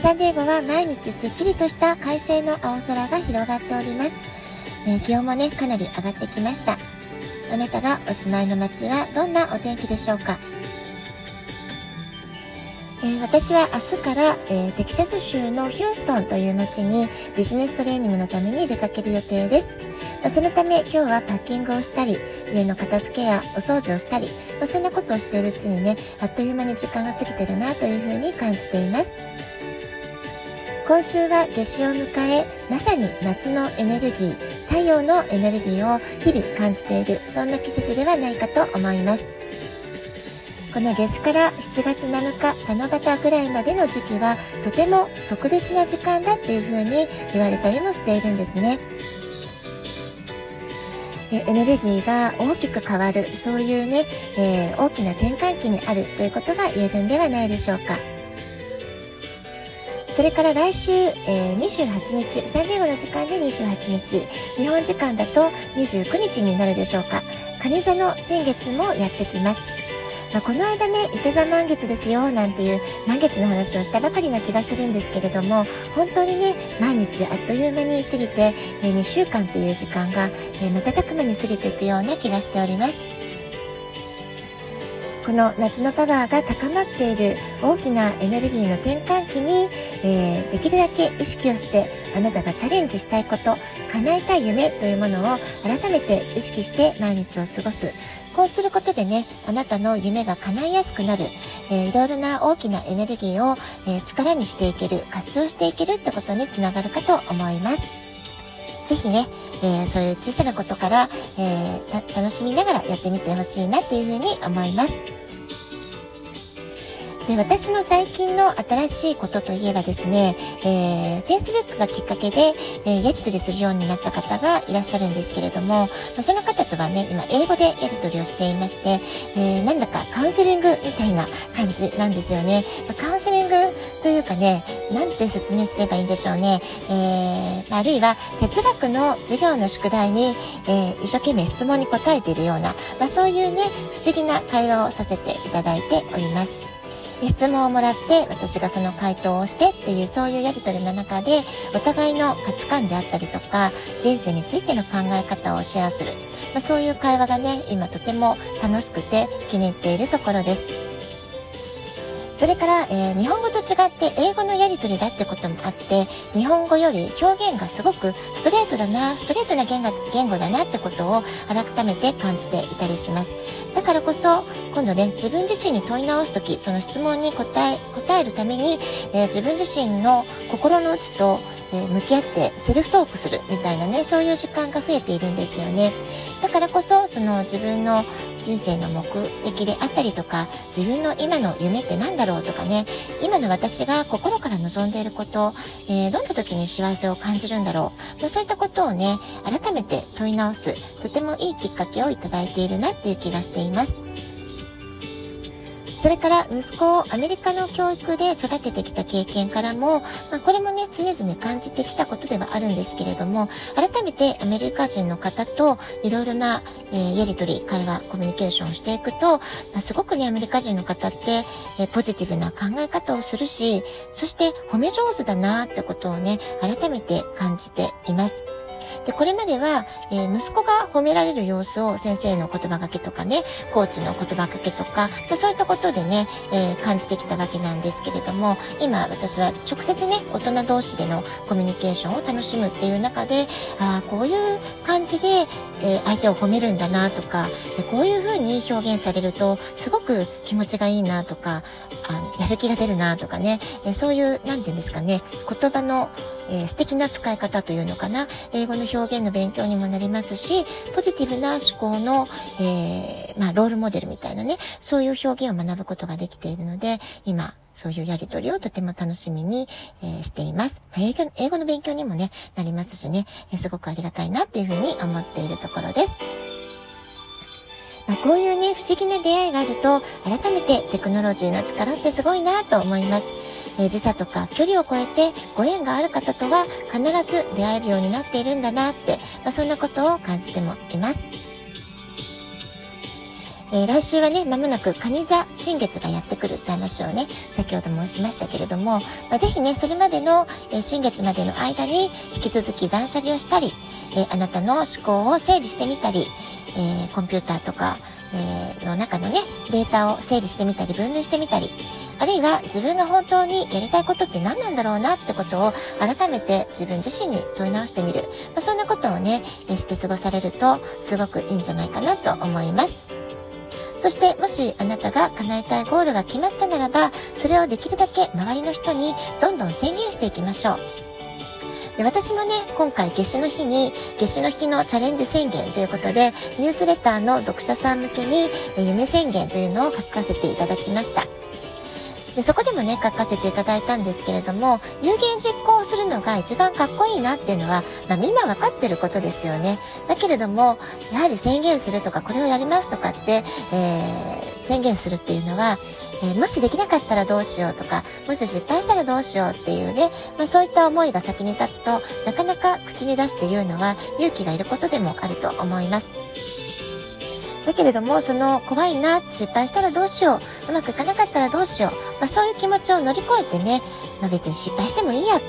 サンディエゴは毎日すっきりとした快晴の青空が広がっております。えー、気温もね、かなり上がってきました。あなたがお住まいの街はどんなお天気でしょうか？えー、私は明日から、えー、テキサス州のヒューストンという街にビジネストレーニングのために出かける予定です。まあ、そのため今日はパッキングをしたり、家の片付けやお掃除をしたり、まあ、そんなことをしているうちにね、あっという間に時間が過ぎてるなというふうに感じています。今週は夏至を迎え、まさに夏のエネルギー、太陽のエネルギーを日々感じている、そんな季節ではないかと思います。この夏至から7月7日、七夕ぐらいまでの時期は、とても特別な時間だっていう風に言われたりもしているんですね。エネルギーが大きく変わる、そういうね、えー、大きな転換期にあるということが言えるんではないでしょうか。それから来週、えー、28日、サンディエゴの時間で28日、日本時間だと29日になるでしょうか。蟹座の新月もやってきます。まあ、この間ね、伊手座満月ですよ、なんていう満月の話をしたばかりな気がするんですけれども、本当にね、毎日あっという間に過ぎて、えー、2週間っていう時間が、えー、瞬く間に過ぎていくような気がしております。この夏のパワーが高まっている大きなエネルギーの転換期に、えー、できるだけ意識をしてあなたがチャレンジしたいこと叶えたい夢というものを改めて意識して毎日を過ごす。こうすることでねあなたの夢が叶いやすくなる、えー、いろいろな大きなエネルギーを、えー、力にしていける活用していけるってことにつながるかと思います。是非ねえー、そういう小さなことから、えー、楽しみながらやってみてほしいなっていうふうに思います。で私の最近の新しいことといえばですね、えー、Facebook がきっかけで、えー、やり取りするようになった方がいらっしゃるんですけれども、その方とはね、今英語でやり取りをしていまして、えー、なんだかカウンセリングみたいな感じなんですよね。カウンセリングというかね、なんて説明すればいいんでしょうね。えー、あるいは哲学の授業の宿題に、えー、一生懸命質問に答えているような、まあ、そういうね、不思議な会話をさせていただいております。質問をもらって私がその回答をしてっていうそういうやり取りの中でお互いの価値観であったりとか人生についての考え方をシェアする、まあ、そういう会話がね今とても楽しくて気に入っているところです。それから、えー、日本語と違って英語のやり取りだってこともあって日本語より表現がすごくストレートだなストレートな言語だなってことを改めて感じていたりします。だからこそ今度ね自分自身に問い直す時その質問に答え答えるために、えー、自分自身の心の内とえ向き合ってセルフトークするみたいなねそういう時間が増えているんですよね。だからこそその自分の人生の目的であったりとか自分の今の夢って何だろうとかね今の私が心から望んでいること、えー、どんな時に幸せを感じるんだろう、まあ、そういったことをね改めて問い直すとてもいいきっかけをいただいているなっていう気がしています。それから息子をアメリカの教育で育ててきた経験からも、まあ、これもね、常々感じてきたことではあるんですけれども、改めてアメリカ人の方といろいろな、えー、やりとり、会話、コミュニケーションをしていくと、まあ、すごくね、アメリカ人の方って、えー、ポジティブな考え方をするし、そして褒め上手だなってことをね、改めて感じています。で、これまでは、えー、息子が褒められる様子を先生の言葉がけとかね、コーチの言葉かけとか、ま、そういったことでね、えー、感じてきたわけなんですけれども、今私は直接ね、大人同士でのコミュニケーションを楽しむっていう中で、ああ、こういう感じで、えー、相手を褒めるんだなとか、こういう風に表現されると、すごく気持ちがいいなとか、あやる気が出るなとかね、えそういう、なんて言うんですかね、言葉の、え素敵な使い方というのかな、英語の表現の勉強にもなりますし、ポジティブな思考の、えー、まあ、ロールモデルみたいなね、そういう表現を学ぶことができているので、今、そういうやりとりをとても楽しみに、えー、しています。英語英語の勉強にもね、なりますしね、えー、すごくありがたいなっていうふうに思っているところです。まあ、こういうね、不思議な出会いがあると、改めてテクノロジーの力ってすごいなと思います。えー、時差とか距離を超えてご縁がある方とは必ず出会えるようになっているんだなって、まあ、そんなことを感じてもいます。えー、来週はね、まもなく蟹座新月がやってくるって話をね、先ほど申しましたけれども、まあ、ぜひね、それまでの、えー、新月までの間に引き続き断捨離をしたり、えー、あなたの思考を整理してみたり、えコンピューターとか、えの中のね、データを整理してみたり、分類してみたり、あるいは自分が本当にやりたいことって何なんだろうなってことを改めて自分自身に問い直してみる。まあ、そんなことをね、して過ごされるとすごくいいんじゃないかなと思います。そしてもしあなたが叶えたいゴールが決まったならば、それをできるだけ周りの人にどんどん宣言していきましょう。で私もね、今回夏至の日に、夏至の日のチャレンジ宣言ということで、ニュースレターの読者さん向けに、夢宣言というのを書かせていただきました。でそこでもね書かせていただいたんですけれども有言実行するのが一番かっこいいなっていうのは、まあ、みんな分かってることですよねだけれどもやはり宣言するとかこれをやりますとかって、えー、宣言するっていうのは、えー、もしできなかったらどうしようとかもし失敗したらどうしようっていうね、まあ、そういった思いが先に立つとなかなか口に出して言うのは勇気がいることでもあると思います。だけれども、その怖いな、失敗したらどうしよう、うまくいかなかったらどうしよう、まあ、そういう気持ちを乗り越えてね、まあ、別に失敗してもいいや、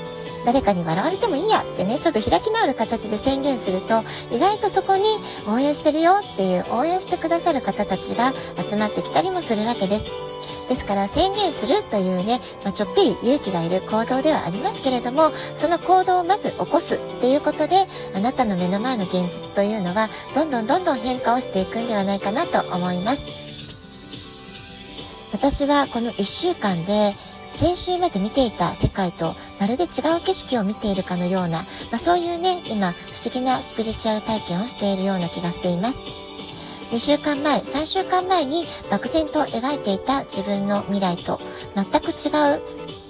誰かに笑われてもいいやってね、ちょっと開き直る形で宣言すると、意外とそこに応援してるよっていう応援してくださる方たちが集まってきたりもするわけです。ですから宣言するというね、まあ、ちょっぴり勇気がいる行動ではありますけれども、その行動をまず起こすっていうことで、あなたの目の前の現実というのは、どんどんどんどん変化をしていくんではないかなと思います。私はこの1週間で、先週まで見ていた世界とまるで違う景色を見ているかのような、まあ、そういうね、今不思議なスピリチュアル体験をしているような気がしています。2週間前、3週間前に漠然と描いていた自分の未来と全く違う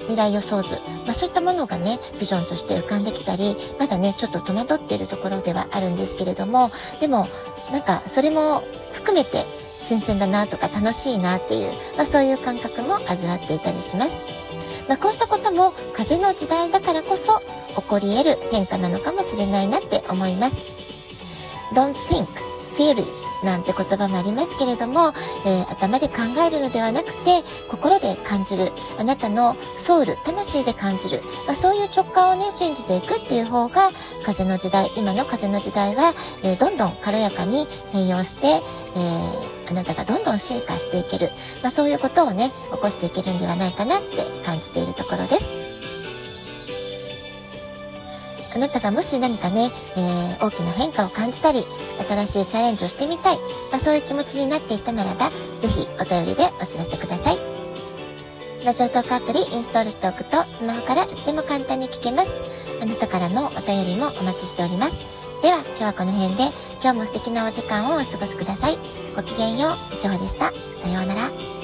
未来予想図、まあ、そういったものがね、ビジョンとして浮かんできたり、まだね、ちょっと戸惑っているところではあるんですけれども、でも、なんか、それも含めて新鮮だなとか楽しいなっていう、まあ、そういう感覚も味わっていたりします。まあ、こうしたことも風の時代だからこそ起こり得る変化なのかもしれないなって思います。Don't think, feel it なんて言葉もありますけれども、えー、頭で考えるのではなくて、心で感じる。あなたのソウル、魂で感じる。まあ、そういう直感をね、信じていくっていう方が、風の時代、今の風の時代は、えー、どんどん軽やかに変容して、えー、あなたがどんどん進化していける。まあ、そういうことをね、起こしていけるんではないかなって感じているところです。あなたがもし何かね、えー、大きな変化を感じたり、新しいチャレンジをしてみたい、まあ、そういう気持ちになっていたならば、ぜひお便りでお知らせください。ラジオトークアプリインストールしておくと、スマホからいつでも簡単に聞けます。あなたからのお便りもお待ちしております。では、今日はこの辺で、今日も素敵なお時間をお過ごしください。ごきげんよう、いちほでした。さようなら。